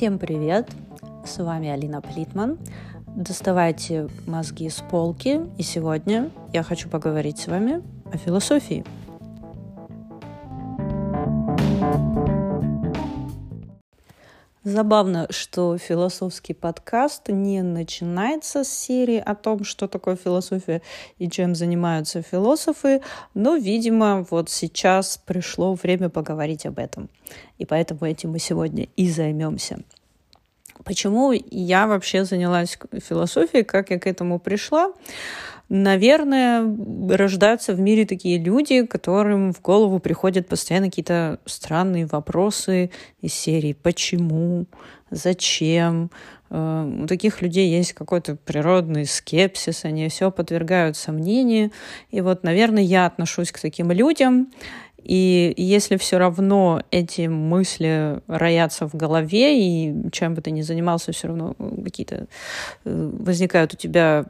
Всем привет! С вами Алина Плитман. Доставайте мозги с полки, и сегодня я хочу поговорить с вами о философии. Забавно, что философский подкаст не начинается с серии о том, что такое философия и чем занимаются философы, но, видимо, вот сейчас пришло время поговорить об этом. И поэтому этим мы сегодня и займемся. Почему я вообще занялась философией, как я к этому пришла? Наверное, рождаются в мире такие люди, которым в голову приходят постоянно какие-то странные вопросы из серии «почему?», «зачем?». Э, у таких людей есть какой-то природный скепсис, они все подвергают сомнению. И вот, наверное, я отношусь к таким людям. И если все равно эти мысли роятся в голове, и чем бы ты ни занимался, все равно какие-то э, возникают у тебя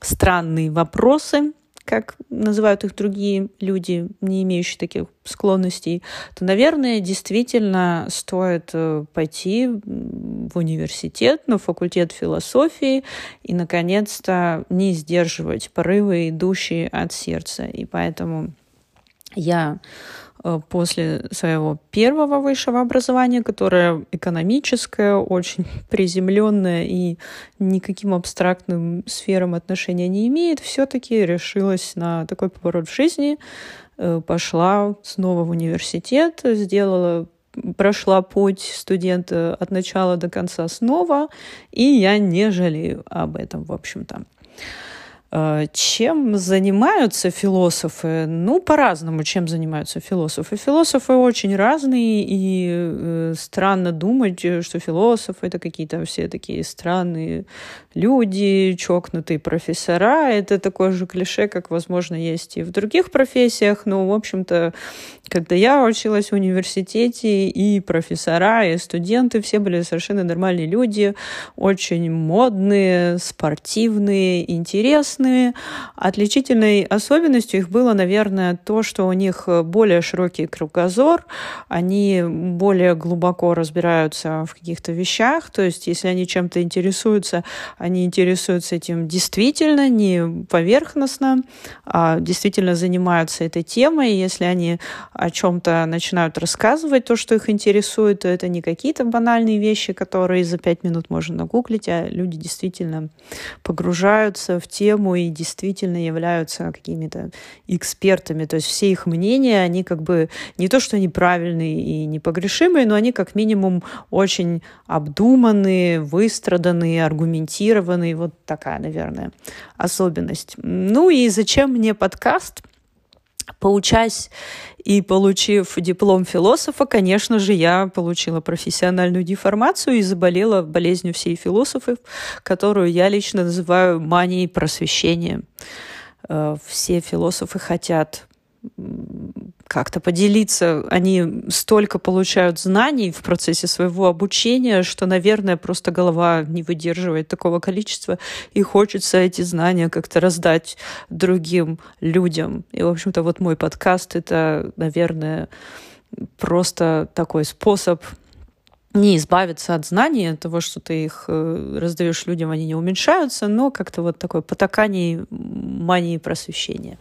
странные вопросы, как называют их другие люди, не имеющие таких склонностей, то, наверное, действительно стоит э, пойти в университет, на факультет философии и, наконец-то, не сдерживать порывы, идущие от сердца. И поэтому я э, после своего первого высшего образования, которое экономическое, очень приземленное и никаким абстрактным сферам отношения не имеет, все-таки решилась на такой поворот в жизни, э, пошла снова в университет, сделала прошла путь студента от начала до конца снова, и я не жалею об этом, в общем-то. Э, чем занимаются философы? Ну, по-разному, чем занимаются философы. Философы очень разные, и э, странно думать, что философы это какие-то все такие странные люди, чокнутые профессора. Это такое же клише, как, возможно, есть и в других профессиях. Но, в общем-то, когда я училась в университете, и профессора, и студенты, все были совершенно нормальные люди, очень модные, спортивные, интересные. Отличительной особенностью их было, наверное, то, что у них более широкий кругозор, они более глубоко разбираются в каких-то вещах, то есть если они чем-то интересуются, они интересуются этим действительно, не поверхностно, а действительно занимаются этой темой. Если они о чем-то начинают рассказывать, то, что их интересует, то это не какие-то банальные вещи, которые за пять минут можно нагуглить, а люди действительно погружаются в тему и действительно являются какими-то экспертами. То есть все их мнения, они как бы не то, что они правильные и непогрешимые, но они как минимум очень обдуманные, выстраданные, аргументированные. Вот такая, наверное, особенность. Ну и зачем мне подкаст? Поучась и получив диплом философа, конечно же, я получила профессиональную деформацию и заболела болезнью всей философов, которую я лично называю манией просвещения. Э, все философы хотят как-то поделиться. Они столько получают знаний в процессе своего обучения, что, наверное, просто голова не выдерживает такого количества, и хочется эти знания как-то раздать другим людям. И, в общем-то, вот мой подкаст — это, наверное, просто такой способ не избавиться от знаний, от того, что ты их э, раздаешь людям, они не уменьшаются, но как-то вот такое потакание мании просвещения.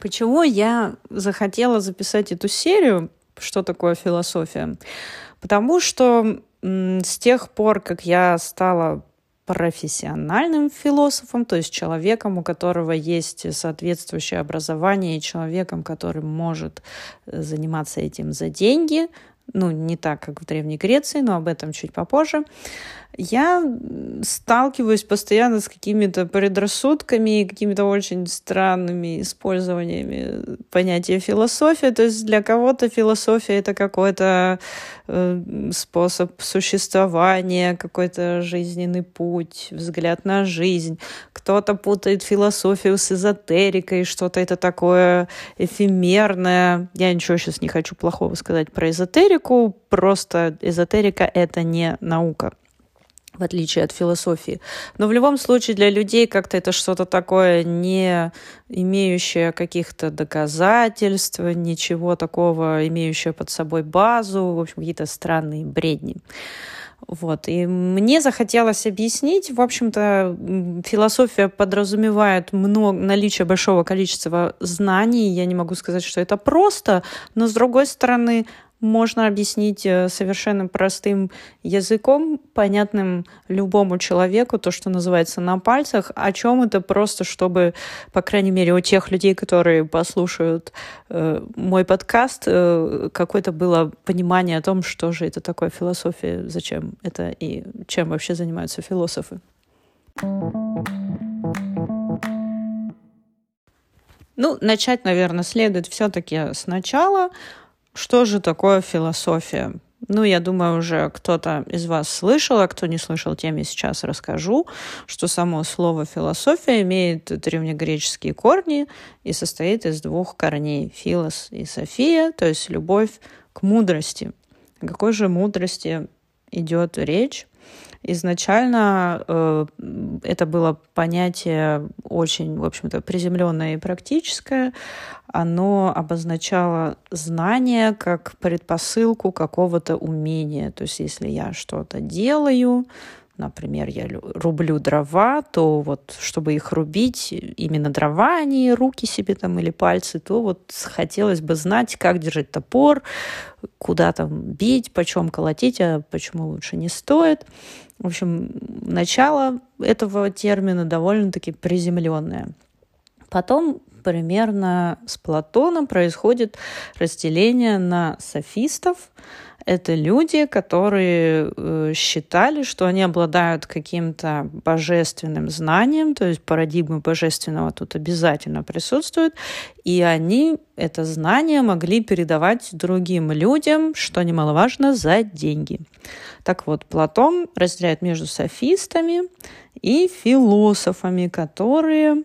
Почему я захотела записать эту серию «Что такое философия?» Потому что с тех пор, как я стала профессиональным философом, то есть человеком, у которого есть соответствующее образование, и человеком, который может э, заниматься этим за деньги, ну, не так, как в Древней Греции, но об этом чуть попозже, я сталкиваюсь постоянно с какими-то предрассудками и какими-то очень странными использованиями понятия философия. То есть для кого-то философия это какой-то э, способ существования, какой-то жизненный путь, взгляд на жизнь. Кто-то путает философию с эзотерикой, что-то это такое эфемерное. Я ничего сейчас не хочу плохого сказать про эзотерику, просто эзотерика — это не наука. В отличие от философии. Но в любом случае для людей как-то это что-то такое не имеющее каких-то доказательств, ничего такого, имеющее под собой базу, в общем, какие-то странные бредни. Вот. И мне захотелось объяснить, в общем-то, философия подразумевает много, наличие большого количества знаний. Я не могу сказать, что это просто, но с другой стороны, можно объяснить э, совершенно простым языком, понятным любому человеку, то, что называется на пальцах, о чем это просто, чтобы, по крайней мере, у тех людей, которые послушают э, мой подкаст, э, какое-то было понимание о том, что же это такое философия, зачем это и чем вообще занимаются философы. Ну, начать, наверное, следует все-таки сначала. Что же такое философия? Ну, я думаю, уже кто-то из вас слышал, а кто не слышал, тем я сейчас расскажу, что само слово философия имеет древнегреческие корни и состоит из двух корней – филос и софия, то есть любовь к мудрости. О какой же мудрости идет речь? Изначально э, это было понятие очень, в общем-то, приземленное и практическое. Оно обозначало знание как предпосылку какого-то умения. То есть если я что-то делаю, например, я рублю дрова, то вот, чтобы их рубить, именно дрова, а не руки себе там или пальцы, то вот хотелось бы знать, как держать топор, куда там бить, почем колотить, а почему лучше не стоит. В общем, начало этого термина довольно-таки приземленное. Потом примерно с Платоном происходит разделение на софистов, это люди, которые э, считали, что они обладают каким-то божественным знанием, то есть парадигма божественного тут обязательно присутствует, и они это знание могли передавать другим людям, что немаловажно, за деньги. Так вот, Платон разделяет между софистами и философами, которые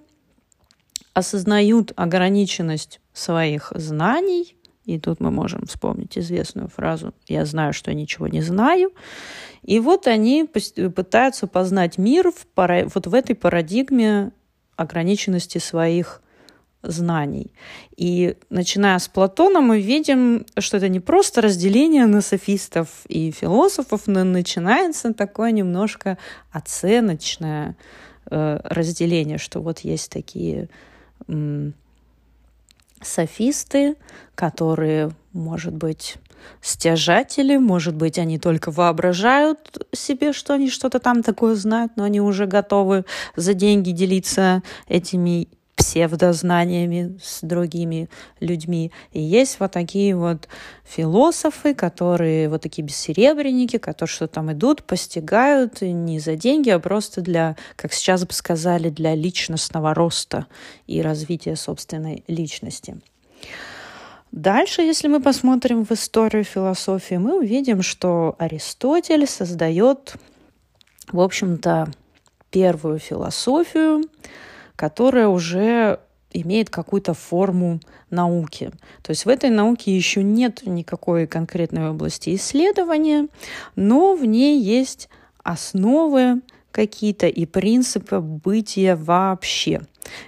осознают ограниченность своих знаний и тут мы можем вспомнить известную фразу «я знаю, что я ничего не знаю». И вот они пытаются познать мир в пара... вот в этой парадигме ограниченности своих знаний. И начиная с Платона мы видим, что это не просто разделение на софистов и философов, но начинается такое немножко оценочное э, разделение, что вот есть такие софисты, которые, может быть, стяжатели, может быть, они только воображают себе, что они что-то там такое знают, но они уже готовы за деньги делиться этими псевдознаниями с другими людьми. И есть вот такие вот философы, которые вот такие бессеребренники, которые что там идут, постигают не за деньги, а просто для, как сейчас бы сказали, для личностного роста и развития собственной личности. Дальше, если мы посмотрим в историю философии, мы увидим, что Аристотель создает, в общем-то, первую философию, которая уже имеет какую-то форму науки. То есть в этой науке еще нет никакой конкретной области исследования, но в ней есть основы какие-то и принципы бытия вообще.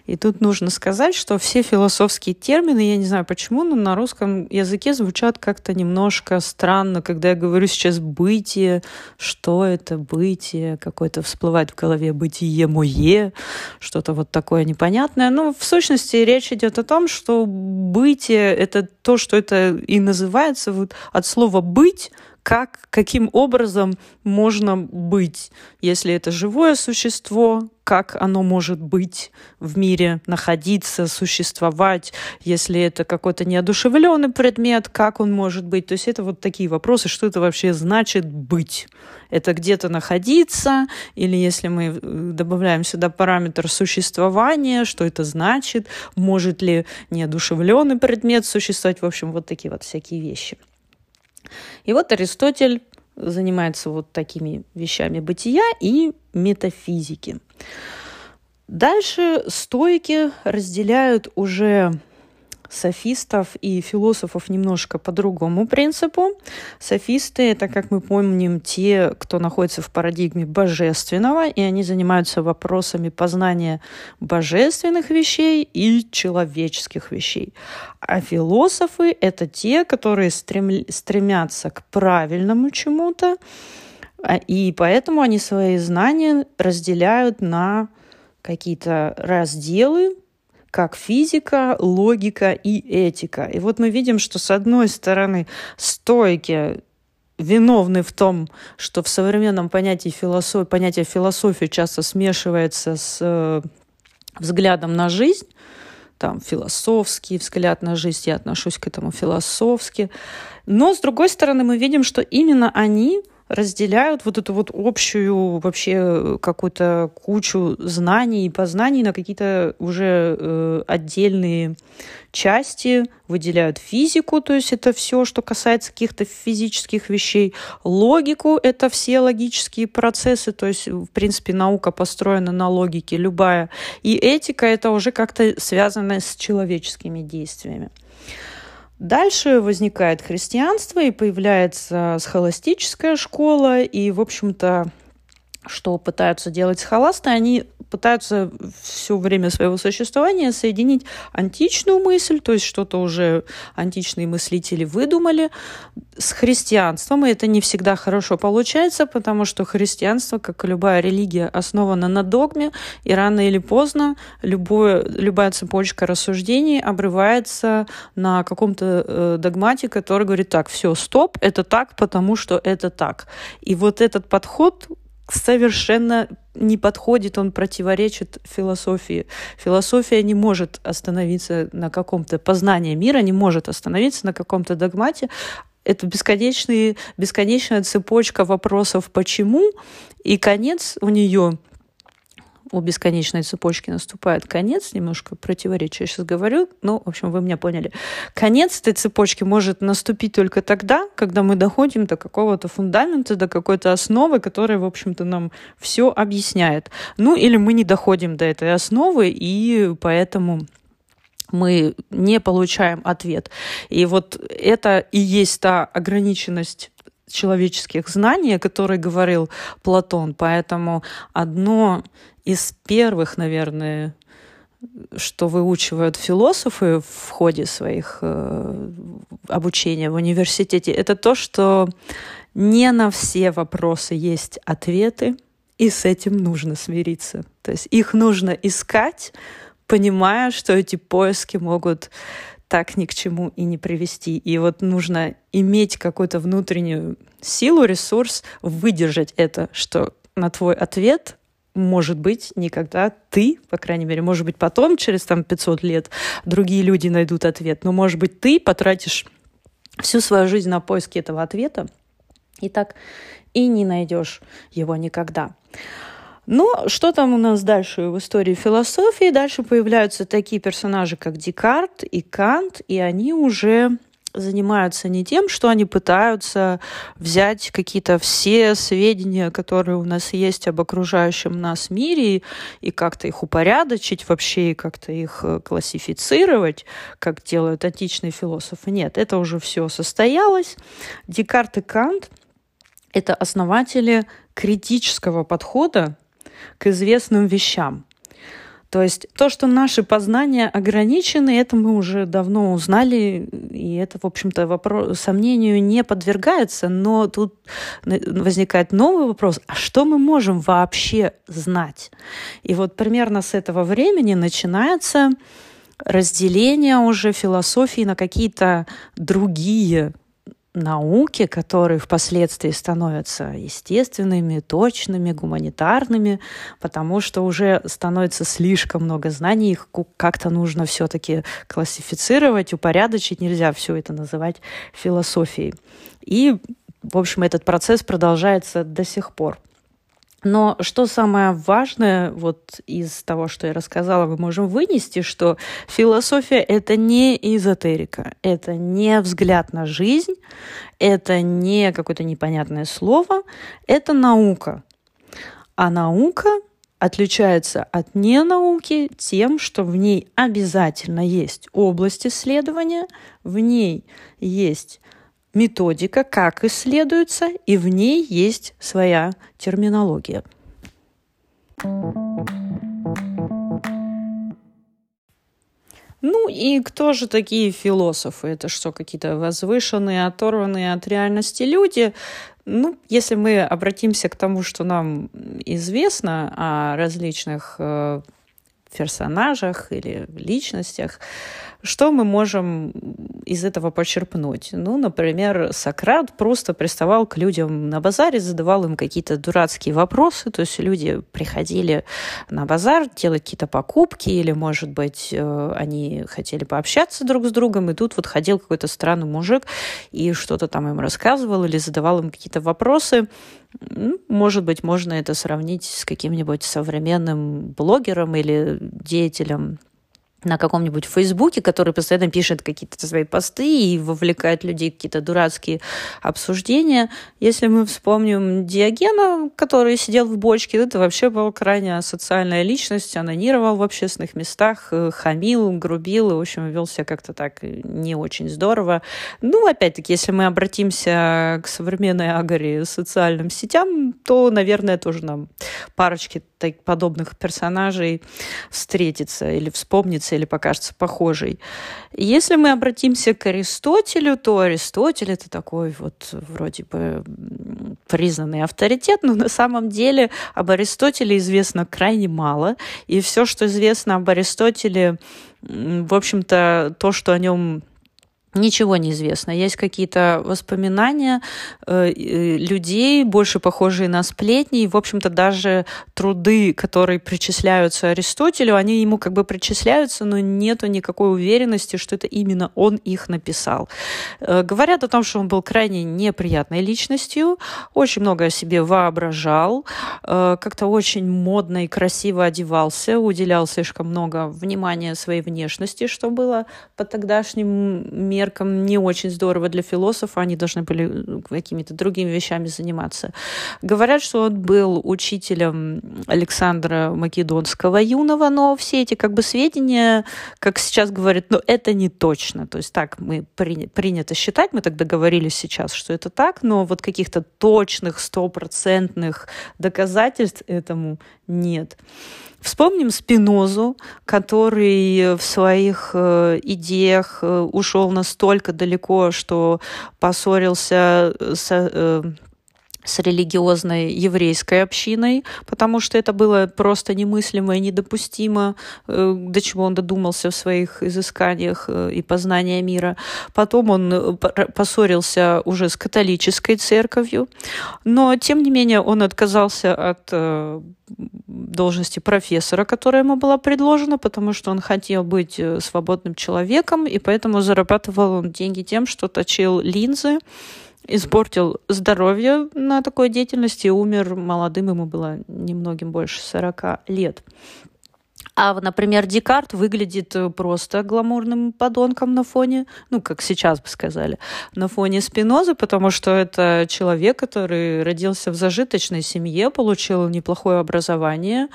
И тут нужно сказать, что все философские термины, я не знаю почему, но на русском языке звучат как-то немножко странно, когда я говорю сейчас «бытие», что это бытие, какое-то всплывает в голове «бытие мое», что-то вот такое непонятное. Но в сущности речь идет о том, что бытие — это то, что это и называется вот от слова «быть», как, каким образом можно быть, если это живое существо, как оно может быть в мире, находиться, существовать, если это какой-то неодушевленный предмет, как он может быть. То есть это вот такие вопросы, что это вообще значит быть. Это где-то находиться, или если мы э, добавляем сюда параметр существования, что это значит, может ли неодушевленный предмет существовать, в общем, вот такие вот всякие вещи. И вот Аристотель занимается вот такими вещами бытия и метафизики. Дальше стойки разделяют уже софистов и философов немножко по другому принципу. Софисты — это, как мы помним, те, кто находится в парадигме божественного, и они занимаются вопросами познания божественных вещей и человеческих вещей. А философы — это те, которые стрем... стремятся к правильному чему-то, а, и поэтому они свои знания разделяют на какие-то разделы, как физика, логика и этика. И вот мы видим, что с одной стороны стойки виновны в том, что в современном понятии философии, понятие философии часто смешивается с э, взглядом на жизнь, там философский взгляд на жизнь, я отношусь к этому философски. Но, с другой стороны, мы видим, что именно они разделяют вот эту вот общую вообще какую-то кучу знаний и познаний на какие-то уже э, отдельные части, выделяют физику, то есть это все, что касается каких-то физических вещей, логику, это все логические процессы, то есть, в принципе, наука построена на логике любая, и этика это уже как-то связано с человеческими действиями. Дальше возникает христианство и появляется схоластическая школа, и, в общем-то, что пытаются делать схоласты, они пытаются все время своего существования соединить античную мысль, то есть что-то уже античные мыслители выдумали, с христианством, и это не всегда хорошо получается, потому что христианство, как и любая религия, основано на догме, и рано или поздно любое, любая цепочка рассуждений обрывается на каком-то э, догмате, который говорит, так, все, стоп, это так, потому что это так. И вот этот подход совершенно не подходит, он противоречит философии. Философия не может остановиться на каком-то познании мира, не может остановиться на каком-то догмате. Это бесконечные, бесконечная цепочка вопросов «почему?», и конец у нее у бесконечной цепочки наступает конец, немножко противоречие сейчас говорю, но, в общем, вы меня поняли. Конец этой цепочки может наступить только тогда, когда мы доходим до какого-то фундамента, до какой-то основы, которая, в общем-то, нам все объясняет. Ну, или мы не доходим до этой основы, и поэтому мы не получаем ответ. И вот это и есть та ограниченность человеческих знаний, о которой говорил Платон. Поэтому одно из первых, наверное, что выучивают философы в ходе своих э, обучения в университете, это то, что не на все вопросы есть ответы, и с этим нужно смириться. То есть их нужно искать, понимая, что эти поиски могут так ни к чему и не привести. И вот нужно иметь какую-то внутреннюю силу, ресурс, выдержать это, что на твой ответ может быть, никогда ты, по крайней мере, может быть, потом, через там 500 лет, другие люди найдут ответ, но, может быть, ты потратишь всю свою жизнь на поиски этого ответа, и так и не найдешь его никогда. Но что там у нас дальше в истории философии? Дальше появляются такие персонажи, как Декарт и Кант, и они уже занимаются не тем, что они пытаются взять какие-то все сведения, которые у нас есть об окружающем нас мире, и, как-то их упорядочить вообще, и как-то их э, классифицировать, как делают античные философы. Нет, это уже все состоялось. Декарт и Кант — это основатели критического подхода к известным вещам. То есть то, что наши познания ограничены, это мы уже давно узнали, и это, в общем-то, вопрос, сомнению не подвергается, но тут возникает новый вопрос, а что мы можем вообще знать? И вот примерно с этого времени начинается разделение уже философии на какие-то другие науки, которые впоследствии становятся естественными, точными, гуманитарными, потому что уже становится слишком много знаний, их как-то нужно все-таки классифицировать, упорядочить, нельзя все это называть философией. И, в общем, этот процесс продолжается до сих пор. Но что самое важное вот из того, что я рассказала, мы можем вынести, что философия — это не эзотерика, это не взгляд на жизнь, это не какое-то непонятное слово, это наука. А наука отличается от ненауки тем, что в ней обязательно есть область исследования, в ней есть методика, как исследуется, и в ней есть своя терминология. Ну и кто же такие философы? Это что, какие-то возвышенные, оторванные от реальности люди? Ну, если мы обратимся к тому, что нам известно о различных э, персонажах или личностях, что мы можем из этого почерпнуть? Ну, например, Сократ просто приставал к людям на базаре, задавал им какие-то дурацкие вопросы, то есть люди приходили на базар делать какие-то покупки, или, может быть, э, они хотели пообщаться друг с другом, и тут вот ходил какой-то странный мужик и что-то там им рассказывал или задавал им какие-то вопросы. Ну, может быть, можно это сравнить с каким-нибудь современным блогером или деятелем на каком-нибудь Фейсбуке, который постоянно пишет какие-то свои посты и вовлекает людей в какие-то дурацкие обсуждения. Если мы вспомним Диогена, который сидел в бочке, это вообще была крайне социальная личность, анонировал в общественных местах, э, хамил, грубил, и, в общем, вел себя как-то так не очень здорово. Ну, опять-таки, если мы обратимся к современной агоре социальным сетям, то, наверное, тоже нам парочки так, подобных персонажей встретится или вспомнится, или покажется похожей. Если мы обратимся к Аристотелю, то Аристотель это такой вот вроде бы признанный авторитет, но на самом деле об Аристотеле известно крайне мало, и все, что известно об Аристотеле, в общем-то, то, что о нем Ничего не известно. Есть какие-то воспоминания э, людей, больше похожие на сплетни, и, в общем-то, даже труды, которые причисляются Аристотелю, они ему как бы причисляются, но нету никакой уверенности, что это именно он их написал. Э, говорят о том, что он был крайне неприятной личностью, очень много о себе воображал, э, как-то очень модно и красиво одевался, уделял слишком много внимания своей внешности, что было по тогдашним мерам меркам не очень здорово для философа, они должны были ну, какими-то другими вещами заниматься. Говорят, что он был учителем Александра Македонского юного, но все эти как бы сведения, как сейчас говорят, но это не точно. То есть так мы при, принято считать, мы так договорились сейчас, что это так, но вот каких-то точных, стопроцентных доказательств этому нет. Вспомним Спинозу, который в своих э, идеях э, ушел настолько далеко, что поссорился с э, с религиозной еврейской общиной, потому что это было просто немыслимо и недопустимо, э, до чего он додумался в своих изысканиях э, и познания мира. Потом он э, поссорился уже с католической церковью, но, тем не менее, он отказался от должности профессора, которая ему была предложена, потому что он хотел быть свободным человеком, и поэтому зарабатывал он деньги тем, что точил линзы, испортил здоровье на такой деятельности и умер молодым, ему было немногим больше 40 лет. А, например, Декарт выглядит просто гламурным подонком на фоне, ну, как сейчас бы сказали, на фоне Спинозы, потому что это человек, который родился в зажиточной семье, получил неплохое образование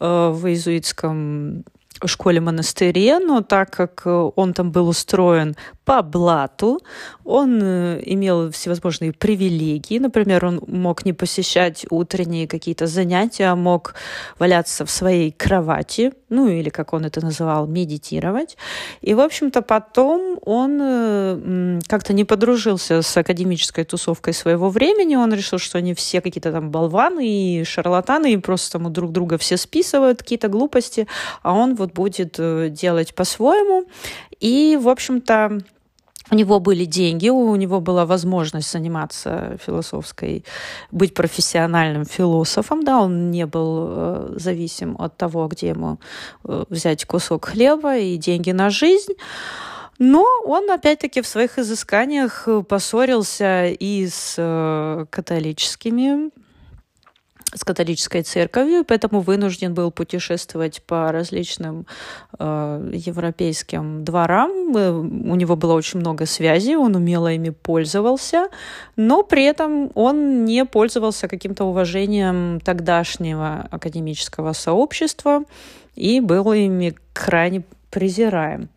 э, в иезуитском школе-монастыре, но так как э, он там был устроен по блату, он э, имел всевозможные привилегии. Например, он мог не посещать утренние какие-то занятия, а мог валяться в своей кровати, ну или, как он это называл, медитировать. И, в общем-то, потом он э, как-то не подружился с академической тусовкой своего времени. Он решил, что они все какие-то там болваны и шарлатаны, и просто там у друг друга все списывают какие-то глупости, а он вот будет э, делать по-своему. И, в общем-то, у него были деньги, у него была возможность заниматься философской, быть профессиональным философом, да, он не был э, зависим от того, где ему э, взять кусок хлеба и деньги на жизнь. Но он, опять-таки, в своих изысканиях поссорился и с католическими с католической церковью, поэтому вынужден был путешествовать по различным э, европейским дворам. Э, у него было очень много связей, он умело ими пользовался, но при этом он не пользовался каким-то уважением тогдашнего академического сообщества и был ими крайне презираем.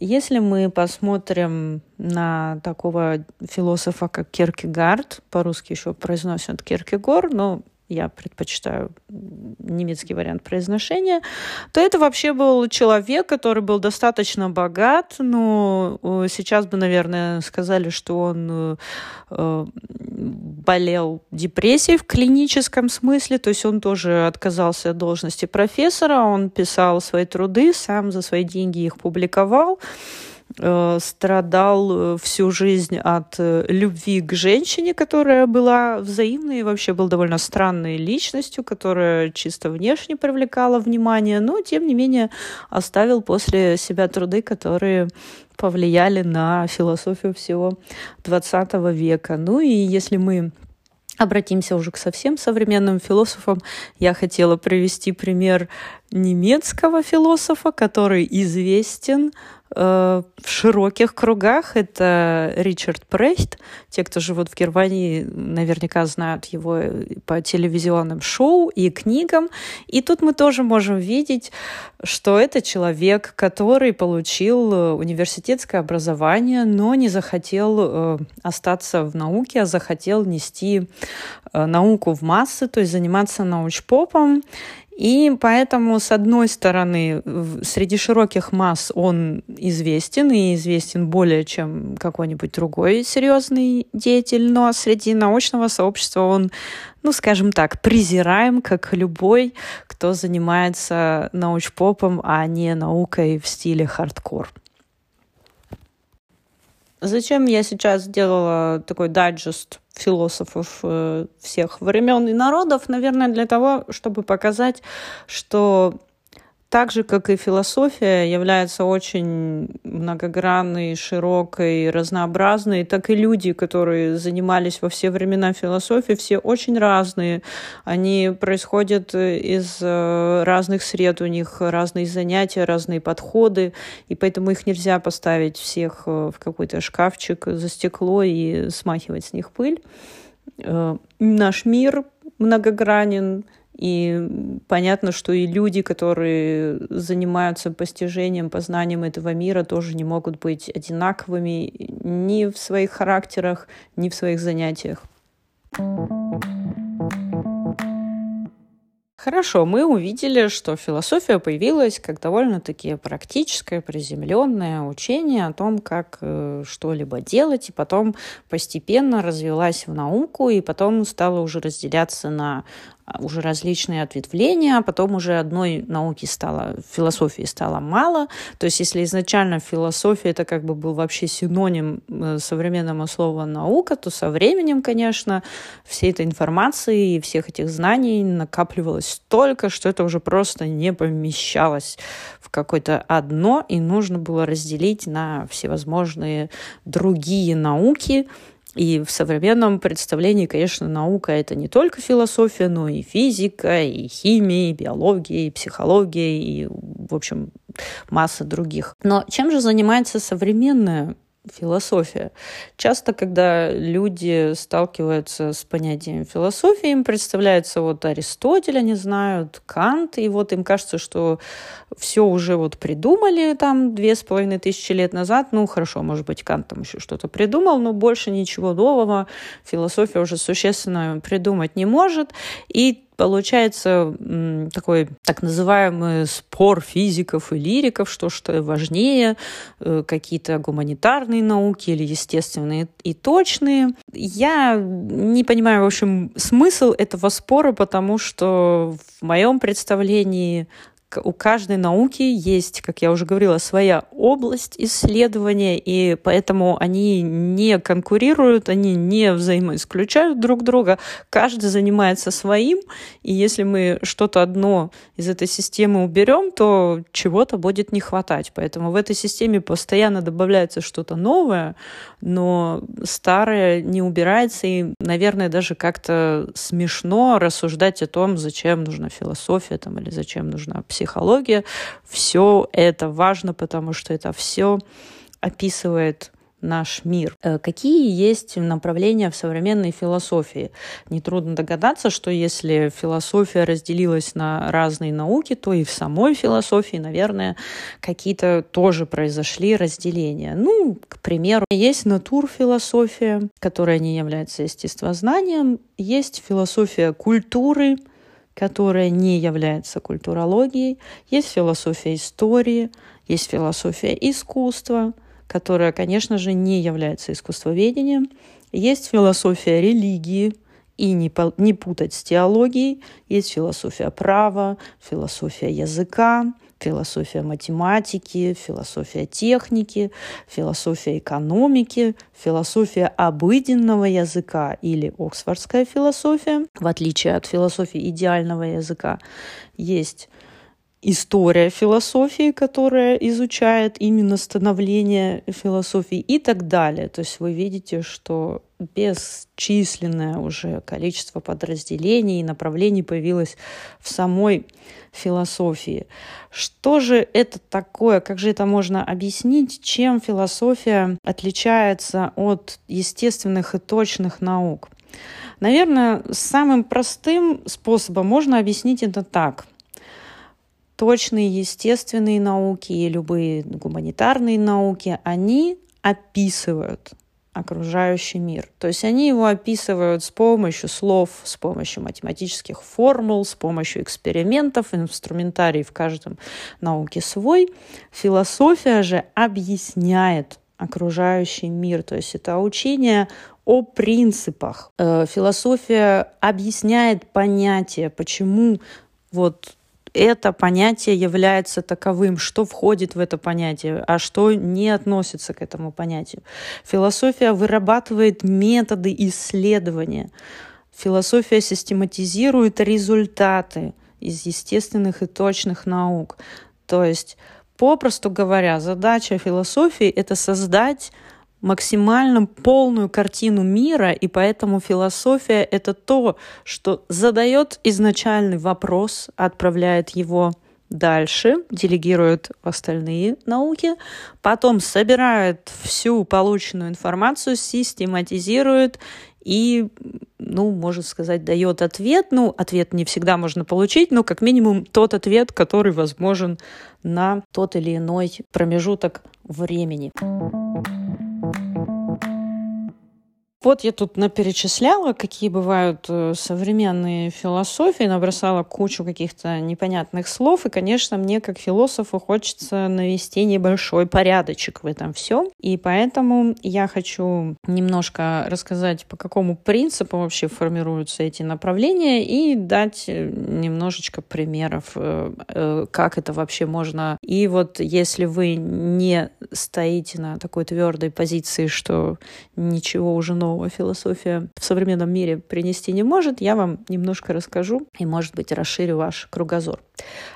Если мы посмотрим на такого философа, как Киркегард, по-русски еще произносят Киркегор, но я предпочитаю немецкий вариант произношения, то это вообще был человек, который был достаточно богат, но э, сейчас бы, наверное, сказали, что он э, болел депрессией в клиническом смысле, то есть он тоже отказался от должности профессора, он писал свои труды, сам за свои деньги их публиковал. Э, страдал э, всю жизнь от э, любви к женщине, которая была взаимной и вообще был довольно странной личностью, которая чисто внешне привлекала внимание, но тем не менее оставил после себя труды, которые повлияли на философию всего XX века. Ну и если мы Обратимся уже к совсем современным философам. Я хотела привести пример немецкого философа, который известен в широких кругах. Это Ричард Прейст. Те, кто живут в Германии, наверняка знают его по телевизионным шоу и книгам. И тут мы тоже можем видеть, что это человек, который получил э, университетское образование, но не захотел э, остаться в науке, а захотел нести науку в массы, то есть заниматься научпопом. И поэтому, с одной стороны, среди широких масс он известен, и известен более, чем какой-нибудь другой серьезный деятель, но среди научного сообщества он, ну, скажем так, презираем, как любой, кто занимается научпопом, а не наукой в стиле хардкор. Зачем я сейчас сделала такой дайджест философов э, всех времен и народов, наверное, для того, чтобы показать, что так же, как и философия является очень многогранной, широкой, разнообразной, так и люди, которые занимались во все времена философией, все очень разные. Они происходят из э, разных сред, у них разные занятия, разные подходы, и поэтому их нельзя поставить всех э, в какой-то шкафчик за стекло и смахивать с них пыль. Э, наш мир многогранен, и понятно, что и люди, которые занимаются постижением, познанием этого мира, тоже не могут быть одинаковыми ни в своих характерах, ни в своих занятиях. Хорошо, мы увидели, что философия появилась как довольно-таки практическое, приземленное учение о том, как э, что-либо делать, и потом постепенно развилась в науку, и потом стала уже разделяться на уже различные ответвления, а потом уже одной науки стало, философии стало мало. То есть если изначально философия это как бы был вообще синоним э, современного слова наука, то со временем, конечно, всей этой информации и всех этих знаний накапливалось столько, что это уже просто не помещалось в какое-то одно, и нужно было разделить на всевозможные другие науки, и в современном представлении, конечно, наука — это не только философия, но и физика, и химия, и биология, и психология, и, в общем, масса других. Но чем же занимается современная философия. Часто, когда люди сталкиваются с понятием философии, им представляется вот Аристотель, они знают, Кант, и вот им кажется, что все уже вот придумали там две с половиной тысячи лет назад. Ну, хорошо, может быть, Кант там еще что-то придумал, но больше ничего нового философия уже существенно придумать не может. И получается такой так называемый спор физиков и лириков, что что важнее, э, какие-то гуманитарные науки или естественные и точные. Я не понимаю, в общем, смысл этого спора, потому что в моем представлении у каждой науки есть, как я уже говорила, своя область исследования, и поэтому они не конкурируют, они не взаимоисключают друг друга. Каждый занимается своим, и если мы что-то одно из этой системы уберем, то чего-то будет не хватать. Поэтому в этой системе постоянно добавляется что-то новое, но старое не убирается, и, наверное, даже как-то смешно рассуждать о том, зачем нужна философия там, или зачем нужна психология. Все это важно, потому что это все описывает наш мир. Э, какие есть направления в современной философии? Нетрудно догадаться, что если философия разделилась на разные науки, то и в самой философии, наверное, какие-то тоже произошли разделения. Ну, к примеру, есть натурфилософия, которая не является естествознанием, есть философия культуры, которая не является культурологией, есть философия истории, есть философия искусства – которая, конечно же, не является искусствоведением. Есть философия религии, и не, не путать с теологией. Есть философия права, философия языка, философия математики, философия техники, философия экономики, философия обыденного языка или оксфордская философия. В отличие от философии идеального языка, есть история философии, которая изучает именно становление философии и так далее. То есть вы видите, что бесчисленное уже количество подразделений и направлений появилось в самой философии. Что же это такое? Как же это можно объяснить? Чем философия отличается от естественных и точных наук? Наверное, самым простым способом можно объяснить это так – точные естественные науки и любые гуманитарные науки, они описывают окружающий мир. То есть они его описывают с помощью слов, с помощью математических формул, с помощью экспериментов, инструментарий в каждом науке свой. Философия же объясняет окружающий мир. То есть это учение о принципах. Э, философия объясняет понятие, почему вот это понятие является таковым, что входит в это понятие, а что не относится к этому понятию. Философия вырабатывает методы исследования. Философия систематизирует результаты из естественных и точных наук. То есть, попросту говоря, задача философии — это создать максимально полную картину мира, и поэтому философия — это то, что задает изначальный вопрос, отправляет его дальше, делегирует в остальные науки, потом собирает всю полученную информацию, систематизирует и, ну, можно сказать, дает ответ. Ну, ответ не всегда можно получить, но как минимум тот ответ, который возможен на тот или иной промежуток времени. Вот я тут наперечисляла, какие бывают э, современные философии, набросала кучу каких-то непонятных слов, и, конечно, мне как философу хочется навести небольшой порядочек в этом всем. И поэтому я хочу немножко рассказать, по какому принципу вообще формируются эти направления, и дать э, немножечко примеров, э, как это вообще можно. И вот если вы не стоите на такой твердой позиции, что ничего уже нового нового философия в современном мире принести не может, я вам немножко расскажу и, может быть, расширю ваш кругозор.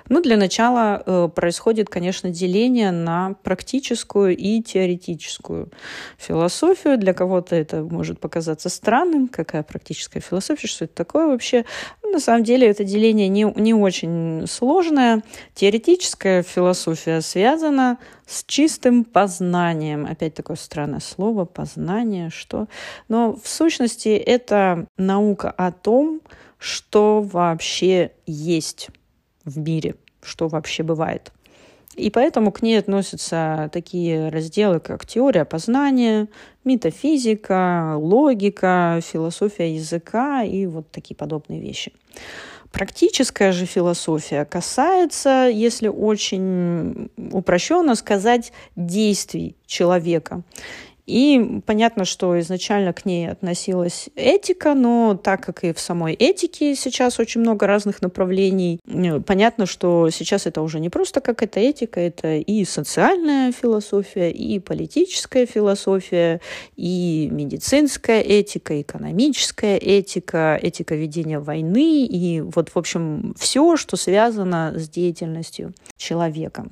Ну, для начала э, происходит, конечно, деление на практическую и теоретическую философию. Для кого-то это может показаться странным, какая практическая философия, что это такое вообще. На самом деле это деление не, не очень сложное. Теоретическая философия связана с чистым познанием. Опять такое странное слово, познание, что. Но в сущности это наука о том, что вообще есть в мире, что вообще бывает. И поэтому к ней относятся такие разделы, как теория познания, метафизика, логика, философия языка и вот такие подобные вещи. Практическая же философия касается, если очень упрощенно сказать, действий человека. И понятно, что изначально к ней относилась этика, но так как и в самой этике сейчас очень много разных направлений, понятно, что сейчас это уже не просто как это этика, это и социальная философия, и политическая философия, и медицинская этика, экономическая этика, этика ведения войны, и вот, в общем, все, что связано с деятельностью человека.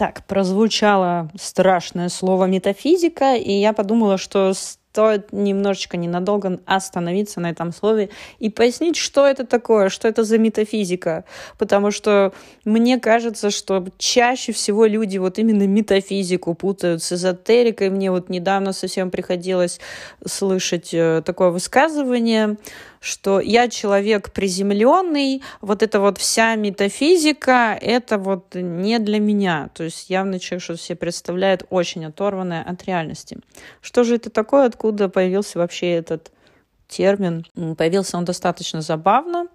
Так, прозвучало страшное слово метафизика, и я подумала, что стоит немножечко ненадолго остановиться на этом слове и пояснить, что это такое, что это за метафизика. Потому что мне кажется, что чаще всего люди вот именно метафизику путают с эзотерикой. Мне вот недавно совсем приходилось слышать э, такое высказывание что я человек приземленный, вот эта вот вся метафизика, это вот не для меня. То есть явно человек что себе представляет очень оторванное от реальности. Что же это такое, откуда появился вообще этот термин? Появился он достаточно забавно.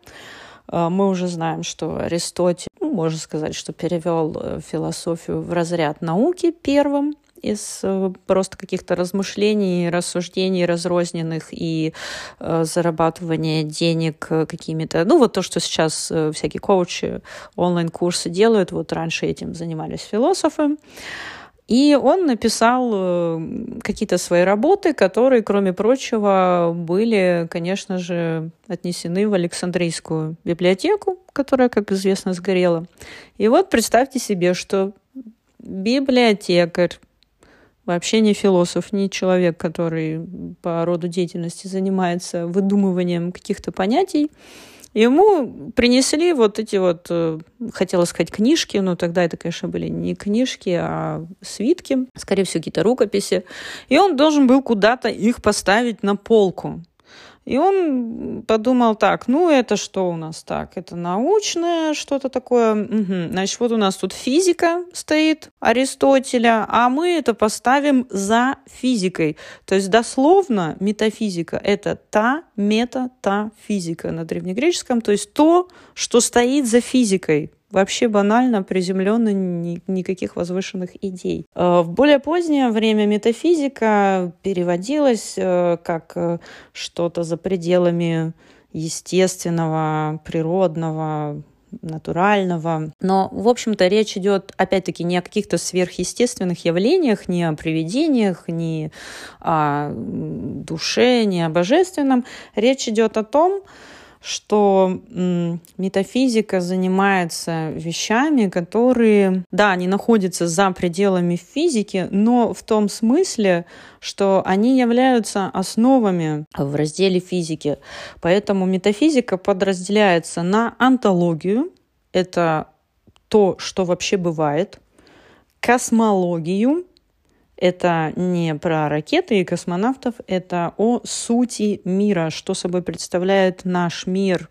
А, мы уже знаем, что Аристотель, ну, можно сказать, что перевел э, философию в разряд науки первым из э, просто каких-то размышлений, рассуждений разрозненных и э, зарабатывания денег какими-то, ну вот то, что сейчас э, всякие коучи, онлайн-курсы делают, вот раньше этим занимались философы. И он написал э, какие-то свои работы, которые, кроме прочего, были, конечно же, отнесены в Александрийскую библиотеку, которая, как известно, сгорела. И вот представьте себе, что библиотекарь вообще не философ, не человек, который по роду деятельности занимается выдумыванием каких-то понятий. Ему принесли вот эти вот, э, хотела сказать, книжки, но тогда это, конечно, были не книжки, а свитки, скорее всего, какие-то рукописи. И он должен был куда-то их поставить на полку. И он подумал так, ну это что у нас так? Это научное что-то такое. Угу. Значит, вот у нас тут физика стоит Аристотеля, а мы это поставим за физикой. То есть дословно метафизика — это та мета, та физика на древнегреческом, то есть то, что стоит за физикой вообще банально, приземленно, ни, никаких возвышенных идей. Э, в более позднее время метафизика переводилась э, как э, что-то за пределами естественного, природного, натурального. Но, в общем-то, речь идет, опять-таки, не о каких-то сверхъестественных явлениях, не о привидениях, не о душе, не о божественном. Речь идет о том, что метафизика занимается вещами, которые, да, они находятся за пределами физики, но в том смысле, что они являются основами в разделе физики. Поэтому метафизика подразделяется на антологию, это то, что вообще бывает, космологию, это не про ракеты и космонавтов, это о сути мира, что собой представляет наш мир,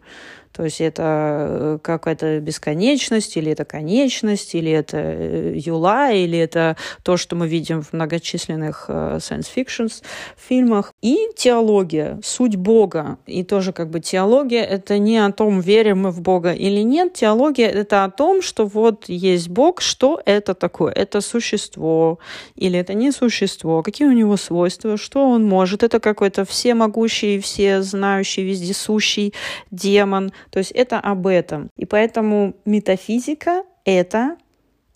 то есть это э, какая-то бесконечность, или это конечность, или это э, юла, или это то, что мы видим в многочисленных э, science fiction фильмах. И теология, суть Бога. И тоже как бы теология — это не о том, верим мы в Бога или нет. Теология — это о том, что вот есть Бог, что это такое? Это существо или это не существо? Какие у него свойства? Что он может? Это какой-то всемогущий, все знающий, вездесущий демон — то есть это об этом. И поэтому метафизика — это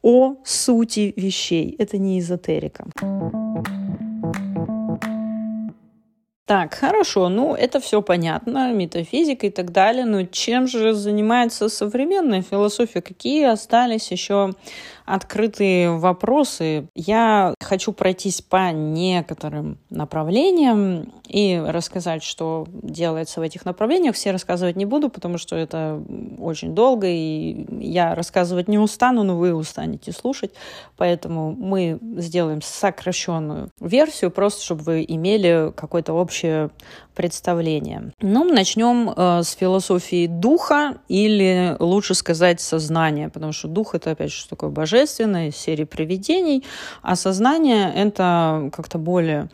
о сути вещей. Это не эзотерика. Так, хорошо, ну это все понятно, метафизика и так далее, но чем же занимается современная философия? Какие остались еще открытые вопросы. Я хочу пройтись по некоторым направлениям и рассказать, что делается в этих направлениях. Все рассказывать не буду, потому что это очень долго, и я рассказывать не устану, но вы устанете слушать. Поэтому мы сделаем сокращенную версию, просто чтобы вы имели какое-то общее представление. Ну, начнем э, с философии духа или лучше сказать сознания, потому что дух это опять же такое божественное, из серии привидений, а сознание это как-то более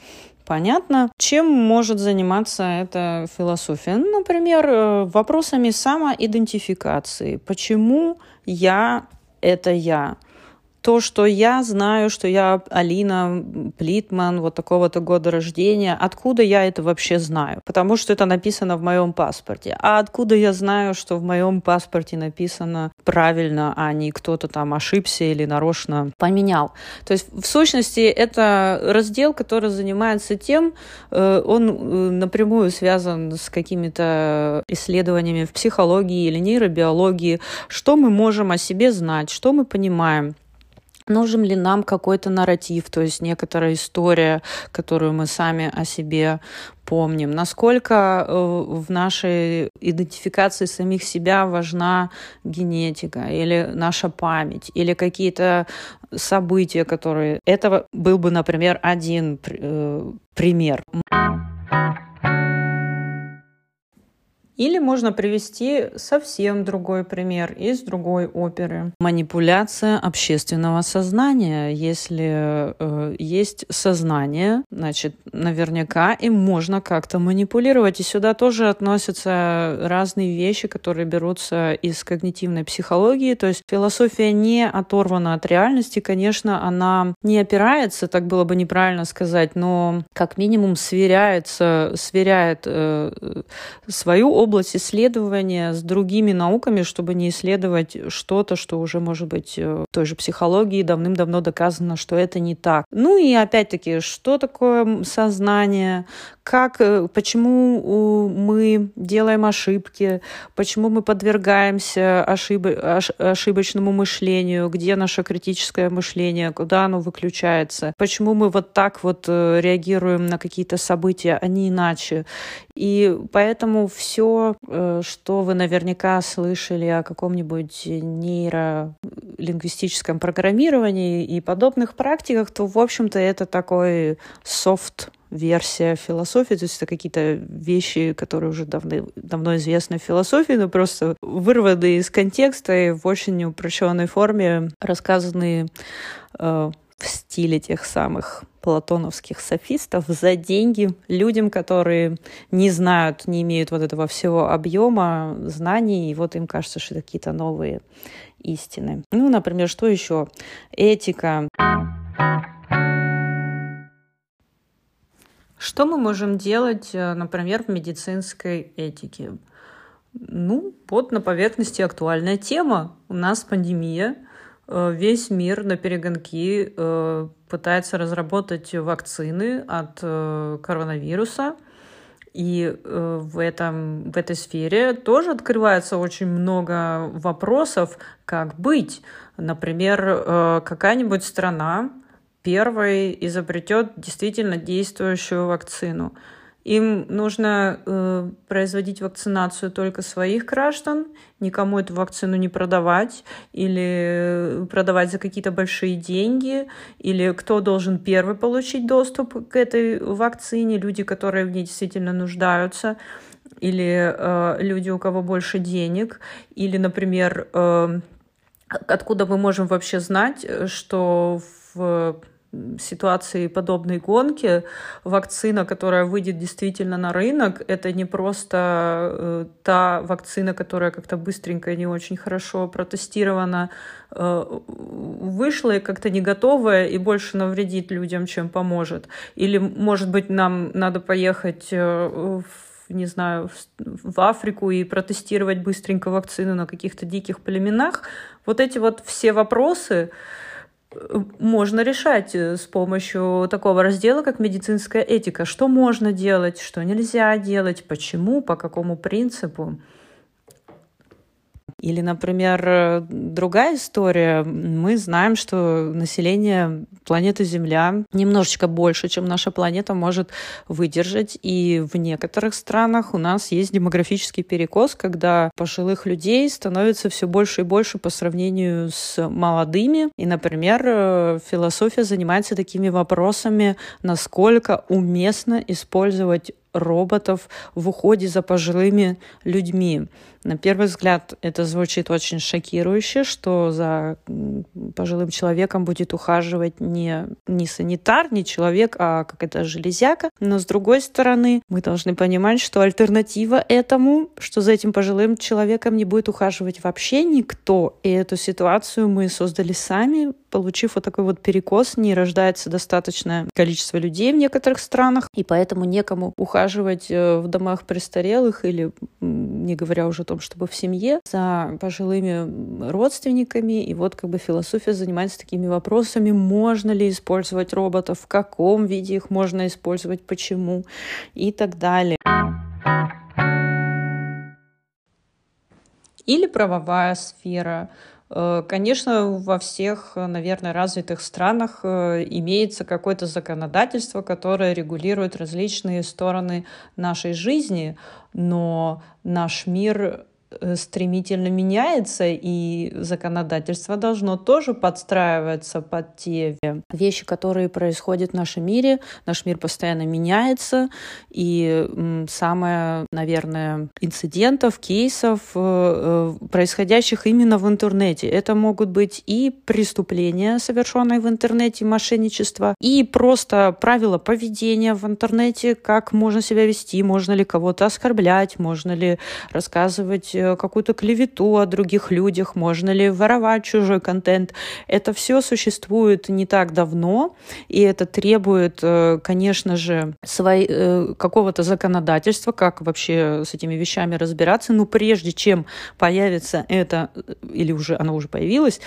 понятно. Чем может заниматься эта философия? Ну, например, э, вопросами самоидентификации. Почему я — это я? То, что я знаю, что я Алина Плитман, вот такого-то года рождения, откуда я это вообще знаю? Потому что это написано в моем паспорте. А откуда я знаю, что в моем паспорте написано правильно, а не кто-то там ошибся или нарочно поменял? То есть, в сущности, это раздел, который занимается тем, э, он э, напрямую связан с какими-то исследованиями в психологии или нейробиологии, что мы можем о себе знать, что мы понимаем, Нужен ли нам какой-то нарратив, то есть некоторая история, которую мы сами о себе помним? Насколько э, в нашей идентификации самих себя важна генетика или наша память, или какие-то события, которые... Это был бы, например, один э, пример. Или можно привести совсем другой пример из другой оперы. Манипуляция общественного сознания. Если э, есть сознание, значит, наверняка им можно как-то манипулировать. И сюда тоже относятся разные вещи, которые берутся из когнитивной психологии. То есть философия не оторвана от реальности. Конечно, она не опирается, так было бы неправильно сказать, но как минимум сверяется, сверяет э, свою область исследования с другими науками, чтобы не исследовать что-то, что уже, может быть, э, в той же психологии давным-давно доказано, что это не так. Ну и опять-таки, что такое сознание, как, э, почему мы делаем ошибки, почему мы подвергаемся ошиб... ошибочному мышлению, где наше критическое мышление, куда оно выключается, почему мы вот так вот э, реагируем на какие-то события, а не иначе. И поэтому все, э, что вы наверняка слышали о каком-нибудь нейролингвистическом программировании и подобных практиках, то, в общем-то, это такой софт версия философии, то есть это какие-то вещи, которые уже давно, давно известны в философии, но просто вырваны из контекста и в очень упрощенной форме рассказаны э, в стиле тех самых платоновских софистов за деньги людям, которые не знают, не имеют вот этого всего объема знаний, и вот им кажется, что это какие-то новые истины. Ну, например, что еще? Этика. Что мы можем делать, э, например, в медицинской этике? Ну, вот на поверхности актуальная тема. У нас пандемия, э, весь мир на перегонки э, пытается разработать вакцины от коронавируса. И в, этом, в этой сфере тоже открывается очень много вопросов, как быть. Например, какая-нибудь страна первой изобретет действительно действующую вакцину. Им нужно э, производить вакцинацию только своих граждан, никому эту вакцину не продавать или продавать за какие-то большие деньги, или кто должен первый получить доступ к этой вакцине, люди, которые в ней действительно нуждаются, или э, люди, у кого больше денег, или, например, э, откуда мы можем вообще знать, что в ситуации подобной гонки вакцина, которая выйдет действительно на рынок, это не просто э, та вакцина, которая как-то быстренько и не очень хорошо протестирована, э, вышла и как-то не готовая и больше навредит людям, чем поможет. Или, может быть, нам надо поехать э, в не знаю, в Африку и протестировать быстренько вакцину на каких-то диких племенах. Вот эти вот все вопросы, можно решать э, с помощью такого раздела, как медицинская этика. Что можно делать, что нельзя делать, почему, по какому принципу. Или, например, другая история. Мы знаем, что население планеты Земля немножечко больше, чем наша планета может выдержать. И в некоторых странах у нас есть демографический перекос, когда пожилых людей становится все больше и больше по сравнению с молодыми. И, например, философия занимается такими вопросами, насколько уместно использовать роботов в уходе за пожилыми людьми. На первый взгляд это звучит очень шокирующе, что за пожилым человеком будет ухаживать не, не санитар, не человек, а какая-то железяка. Но с другой стороны, мы должны понимать, что альтернатива этому, что за этим пожилым человеком не будет ухаживать вообще никто. И эту ситуацию мы создали сами получив вот такой вот перекос, не рождается достаточное количество людей в некоторых странах, и поэтому некому ухаживать э, в домах престарелых или не говоря уже о том, чтобы в семье, за пожилыми родственниками. И вот как бы философия занимается такими вопросами, можно ли использовать роботов, в каком виде их можно использовать, почему и так далее. Или правовая сфера. Э, конечно, во всех, наверное, развитых странах э, имеется какое-то законодательство, которое регулирует различные стороны нашей жизни, но наш мир Э, стремительно меняется, и законодательство должно тоже подстраиваться под те вещи, которые происходят в нашем мире. Наш мир постоянно меняется, и самое, наверное, инцидентов, кейсов, э, э, происходящих именно в интернете. Это могут быть и преступления, совершенные в интернете, мошенничество, и просто правила поведения в интернете, как можно себя вести, можно ли кого-то оскорблять, можно ли рассказывать Э, какую-то клевету о других людях, можно ли воровать чужой контент. Это все существует не так давно, и это требует, э, конечно же, свои, э, какого-то законодательства, как вообще с этими вещами разбираться. Но прежде чем появится это, или уже оно уже появилось,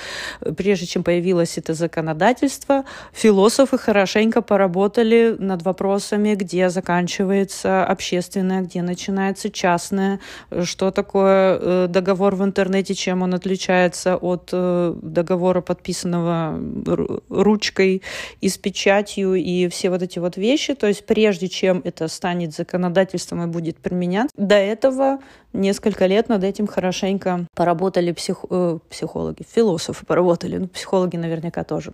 прежде чем появилось это законодательство, философы хорошенько поработали над вопросами, где заканчивается общественное, где начинается частное, что такое Э, договор в интернете, чем он отличается от э, договора, подписанного ручкой и с печатью, и все вот эти вот вещи. То есть прежде чем это станет законодательством и будет применяться, до этого несколько лет над этим хорошенько поработали псих... э, психологи, философы поработали, ну, психологи наверняка тоже.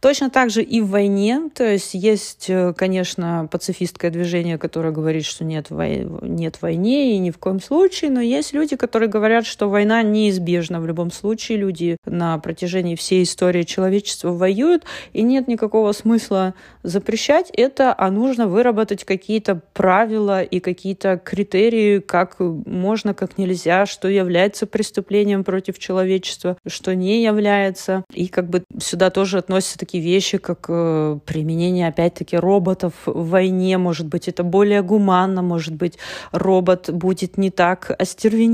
Точно так же и в войне, то есть есть, э, конечно, пацифистское движение, которое говорит, что нет, вой... нет войне и ни в коем случае, но есть люди, которые говорят, что война неизбежна в любом случае, люди на протяжении всей истории человечества воюют, и нет никакого смысла запрещать это, а нужно выработать какие-то правила и какие-то критерии, как можно, как нельзя, что является преступлением против человечества, что не является. И как бы сюда тоже относятся такие вещи, как э, применение, опять-таки, роботов в войне. Может быть, это более гуманно, может быть, робот будет не так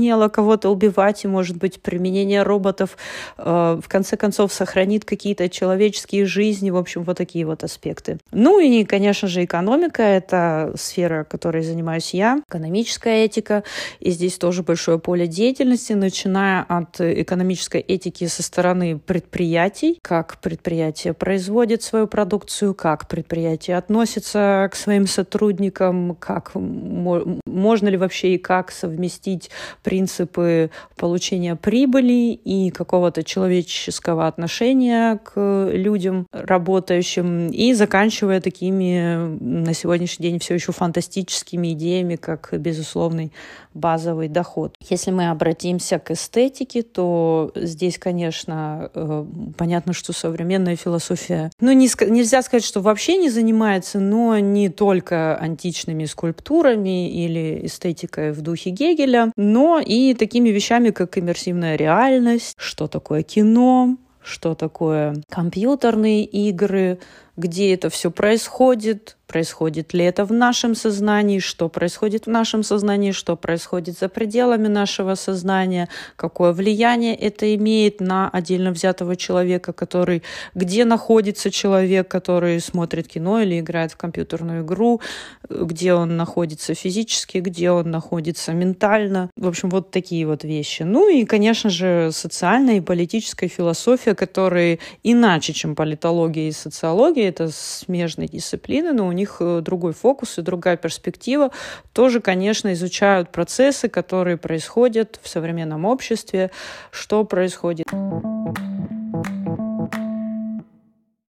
остервенело кого-то убивать, и, может быть, применение роботов э, в конце концов сохранит какие-то человеческие жизни. В общем, вот такие вот аспекты. Ну и, конечно же, экономика — это сфера, которой занимаюсь я, экономическая этика. И здесь тоже большое поле деятельности, начиная от экономической этики со стороны предприятий, как предприятие производит свою продукцию, как предприятие относится к своим сотрудникам, как можно ли вообще и как совместить принципы получения прибыли и какого-то человеческого отношения к людям, работающим, и заканчивая такими на сегодняшний день все еще фантастическими идеями, как безусловный базовый доход. Если мы обратимся к эстетике, то здесь, конечно, э, понятно, что современная философия, ну, не, нельзя сказать, что вообще не занимается, но не только античными скульптурами или эстетикой в духе Гегеля, но и такими вещами, как иммерсивная реальность, что такое кино, что такое компьютерные игры, где это все происходит, происходит ли это в нашем сознании, что происходит в нашем сознании, что происходит за пределами нашего сознания, какое влияние это имеет на отдельно взятого человека, который, где находится человек, который смотрит кино или играет в компьютерную игру, где он находится физически, где он находится ментально. В общем, вот такие вот вещи. Ну и, конечно же, социальная и политическая философия, которые иначе, чем политология и социология, это смежные дисциплины, но у них э, другой фокус и другая перспектива, тоже, конечно, изучают процессы, которые происходят в современном обществе, что происходит.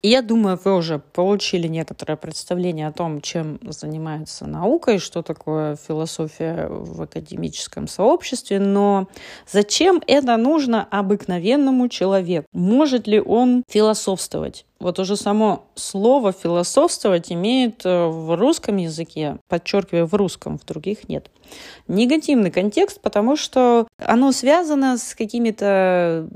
И я думаю, вы уже получили некоторое представление о том, чем занимается наука и что такое философия в академическом сообществе, но зачем это нужно обыкновенному человеку? Может ли он философствовать? Вот уже само слово «философствовать» имеет э, в русском языке, подчеркиваю, в русском, в других нет, негативный контекст, потому что оно связано с какими-то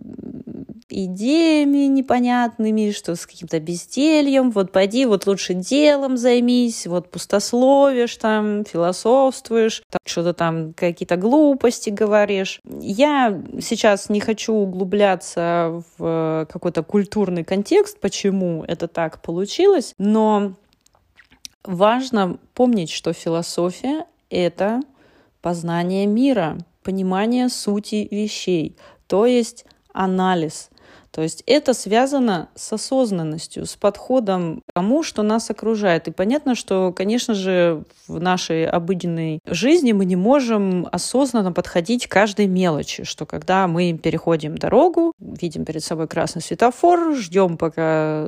идеями непонятными, что с каким-то бездельем, вот пойди, вот лучше делом займись, вот пустословишь там, философствуешь, там, что-то там какие-то глупости говоришь. Я сейчас не хочу углубляться в какой-то культурный контекст, почему это так получилось, но важно помнить, что философия — это познание мира, понимание сути вещей, то есть анализ. То есть это связано с осознанностью, с подходом к тому, что нас окружает. И понятно, что, конечно же, в нашей обыденной жизни мы не можем осознанно подходить к каждой мелочи, что когда мы переходим дорогу, видим перед собой красный светофор, ждем, пока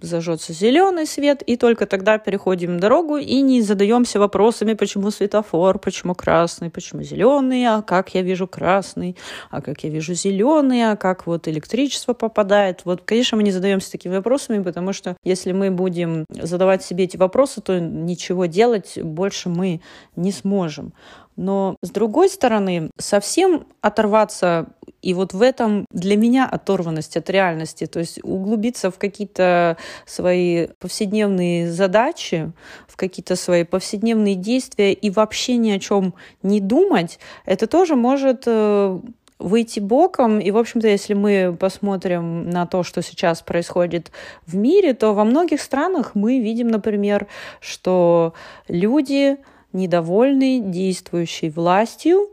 зажжется зеленый свет, и только тогда переходим дорогу и не задаемся вопросами, почему светофор, почему красный, почему зеленый, а как я вижу красный, а как я вижу зеленый, а как вот электричество попадает? Вот, конечно, мы не задаемся такими вопросами, потому что если мы будем задавать себе эти вопросы, то ничего делать больше мы не сможем. Но с другой стороны, совсем оторваться и вот в этом для меня оторванность от реальности, то есть углубиться в какие-то свои повседневные задачи, в какие-то свои повседневные действия и вообще ни о чем не думать, это тоже может э, выйти боком. И, в общем-то, если мы посмотрим на то, что сейчас происходит в мире, то во многих странах мы видим, например, что люди недовольны действующей властью,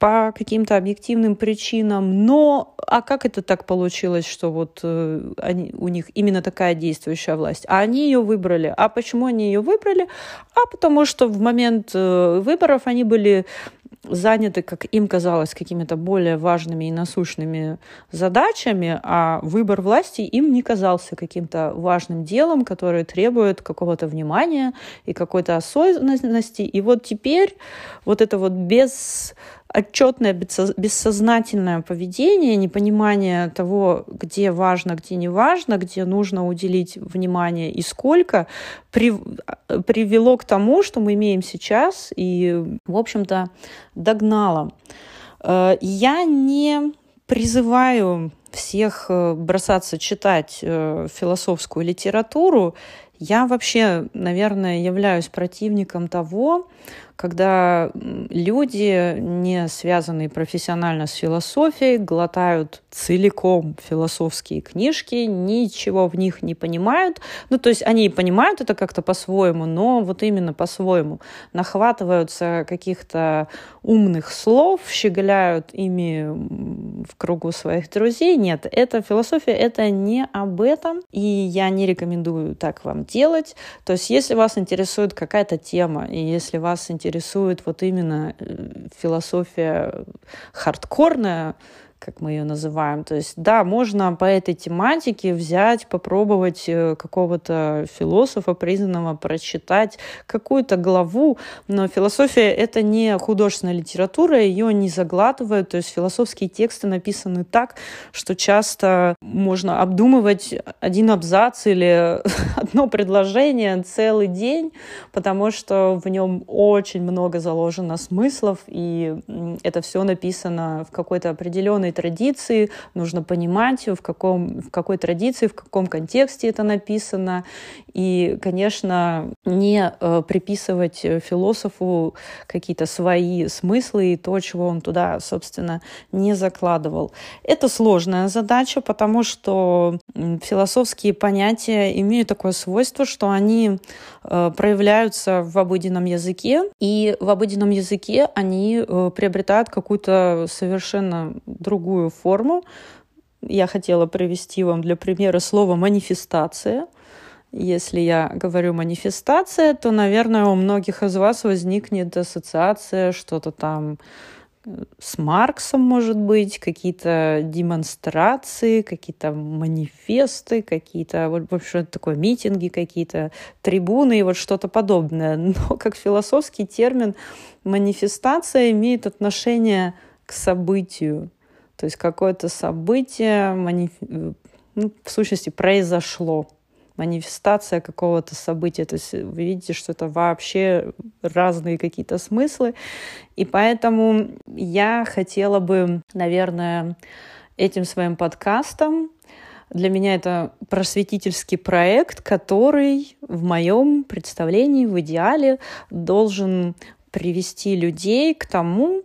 по каким-то объективным причинам, но а как это так получилось, что вот э, они, у них именно такая действующая власть? А они ее выбрали. А почему они ее выбрали? А потому что в момент э, выборов они были заняты, как им казалось, какими-то более важными и насущными задачами, а выбор власти им не казался каким-то важным делом, которое требует какого-то внимания и какой-то осознанности. И вот теперь вот это вот без отчетное бессознательное поведение, непонимание того, где важно, где не важно, где нужно уделить внимание и сколько, при, привело к тому, что мы имеем сейчас и, в общем-то, догнало. Э, я не призываю всех э, бросаться читать э, философскую литературу. Я вообще, наверное, являюсь противником того, когда люди, не связанные профессионально с философией, глотают целиком философские книжки, ничего в них не понимают. Ну, то есть они понимают это как-то по-своему, но вот именно по-своему. Нахватываются каких-то умных слов, щеголяют ими в кругу своих друзей. Нет, это философия, это не об этом, и я не рекомендую так вам делать. То есть если вас интересует какая-то тема, и если вас интересует интересует вот именно э, философия хардкорная, как мы ее называем. То есть, да, можно по этой тематике взять, попробовать э, какого-то философа признанного, прочитать какую-то главу, но философия — это не художественная литература, ее не заглатывают, то есть философские тексты написаны так, что часто можно обдумывать один абзац или одно предложение целый день, потому что в нем очень много заложено смыслов, и это все написано в какой-то определенной определенной традиции, нужно понимать, в, каком, в какой традиции, в каком контексте это написано. И, конечно, не э, приписывать философу какие-то свои смыслы и то, чего он туда, собственно, не закладывал. Это сложная задача, потому что философские понятия имеют такое свойство, что они э, проявляются в обыденном языке, и в обыденном языке они э, приобретают какую-то совершенно другую другую форму. Я хотела привести вам для примера слово «манифестация». Если я говорю манифестация, то, наверное, у многих из вас возникнет ассоциация, что-то там э, с Марксом, может быть, какие-то демонстрации, какие-то манифесты, какие-то, в общем, такое митинги, какие-то трибуны и вот что-то подобное. Но как философский термин манифестация имеет отношение к событию, то есть какое-то событие, маниф... ну, в сущности, произошло. Манифестация какого-то события. То есть вы видите, что это вообще разные какие-то смыслы. И поэтому я хотела бы, наверное, этим своим подкастом. Для меня это просветительский проект, который в моем представлении, в идеале, должен привести людей к тому,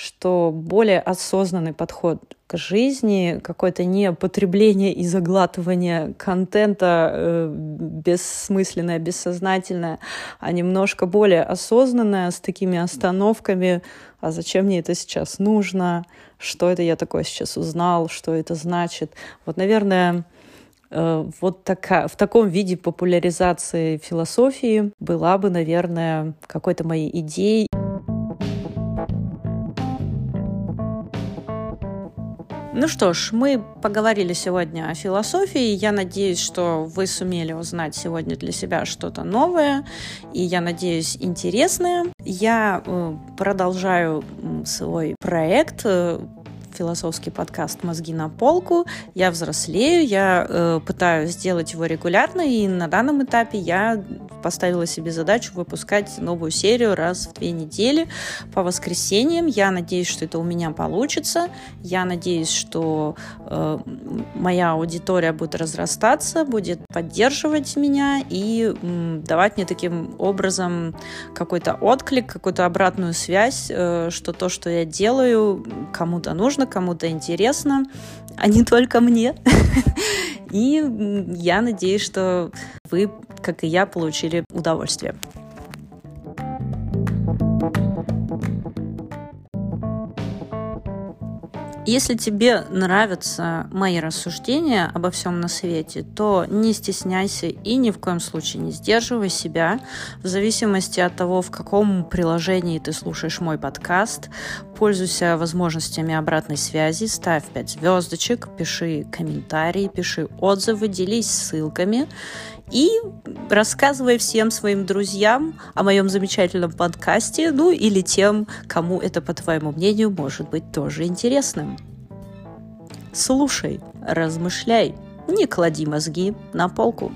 что более осознанный подход к жизни, какое-то не потребление и заглатывание контента э, бессмысленное, бессознательное, а немножко более осознанное, с такими остановками, а зачем мне это сейчас нужно, что это я такое сейчас узнал, что это значит. Вот, наверное, э, вот такая, в таком виде популяризации философии была бы, наверное, какой-то моей идеей. Ну что ж, мы поговорили сегодня о философии. Я надеюсь, что вы сумели узнать сегодня для себя что-то новое и, я надеюсь, интересное. Я э, продолжаю свой проект э, философский подкаст «Мозги на полку». Я взрослею, я э, пытаюсь сделать его регулярно, и на данном этапе я поставила себе задачу выпускать новую серию раз в две недели по воскресеньям. Я надеюсь, что это у меня получится. Я надеюсь, что э, моя аудитория будет разрастаться, будет поддерживать меня и э, давать мне таким образом какой-то отклик, какую-то обратную связь, э, что то, что я делаю, кому-то нужно, кому-то интересно, а не только мне. И я надеюсь, что вы, как и я, получили удовольствие. Если тебе нравятся мои рассуждения обо всем на свете, то не стесняйся и ни в коем случае не сдерживай себя. В зависимости от того, в каком приложении ты слушаешь мой подкаст, пользуйся возможностями обратной связи, ставь 5 звездочек, пиши комментарии, пиши отзывы, делись ссылками и рассказывай всем своим друзьям о моем замечательном подкасте, ну или тем, кому это, по твоему мнению, может быть тоже интересным. Слушай, размышляй, не клади мозги на полку.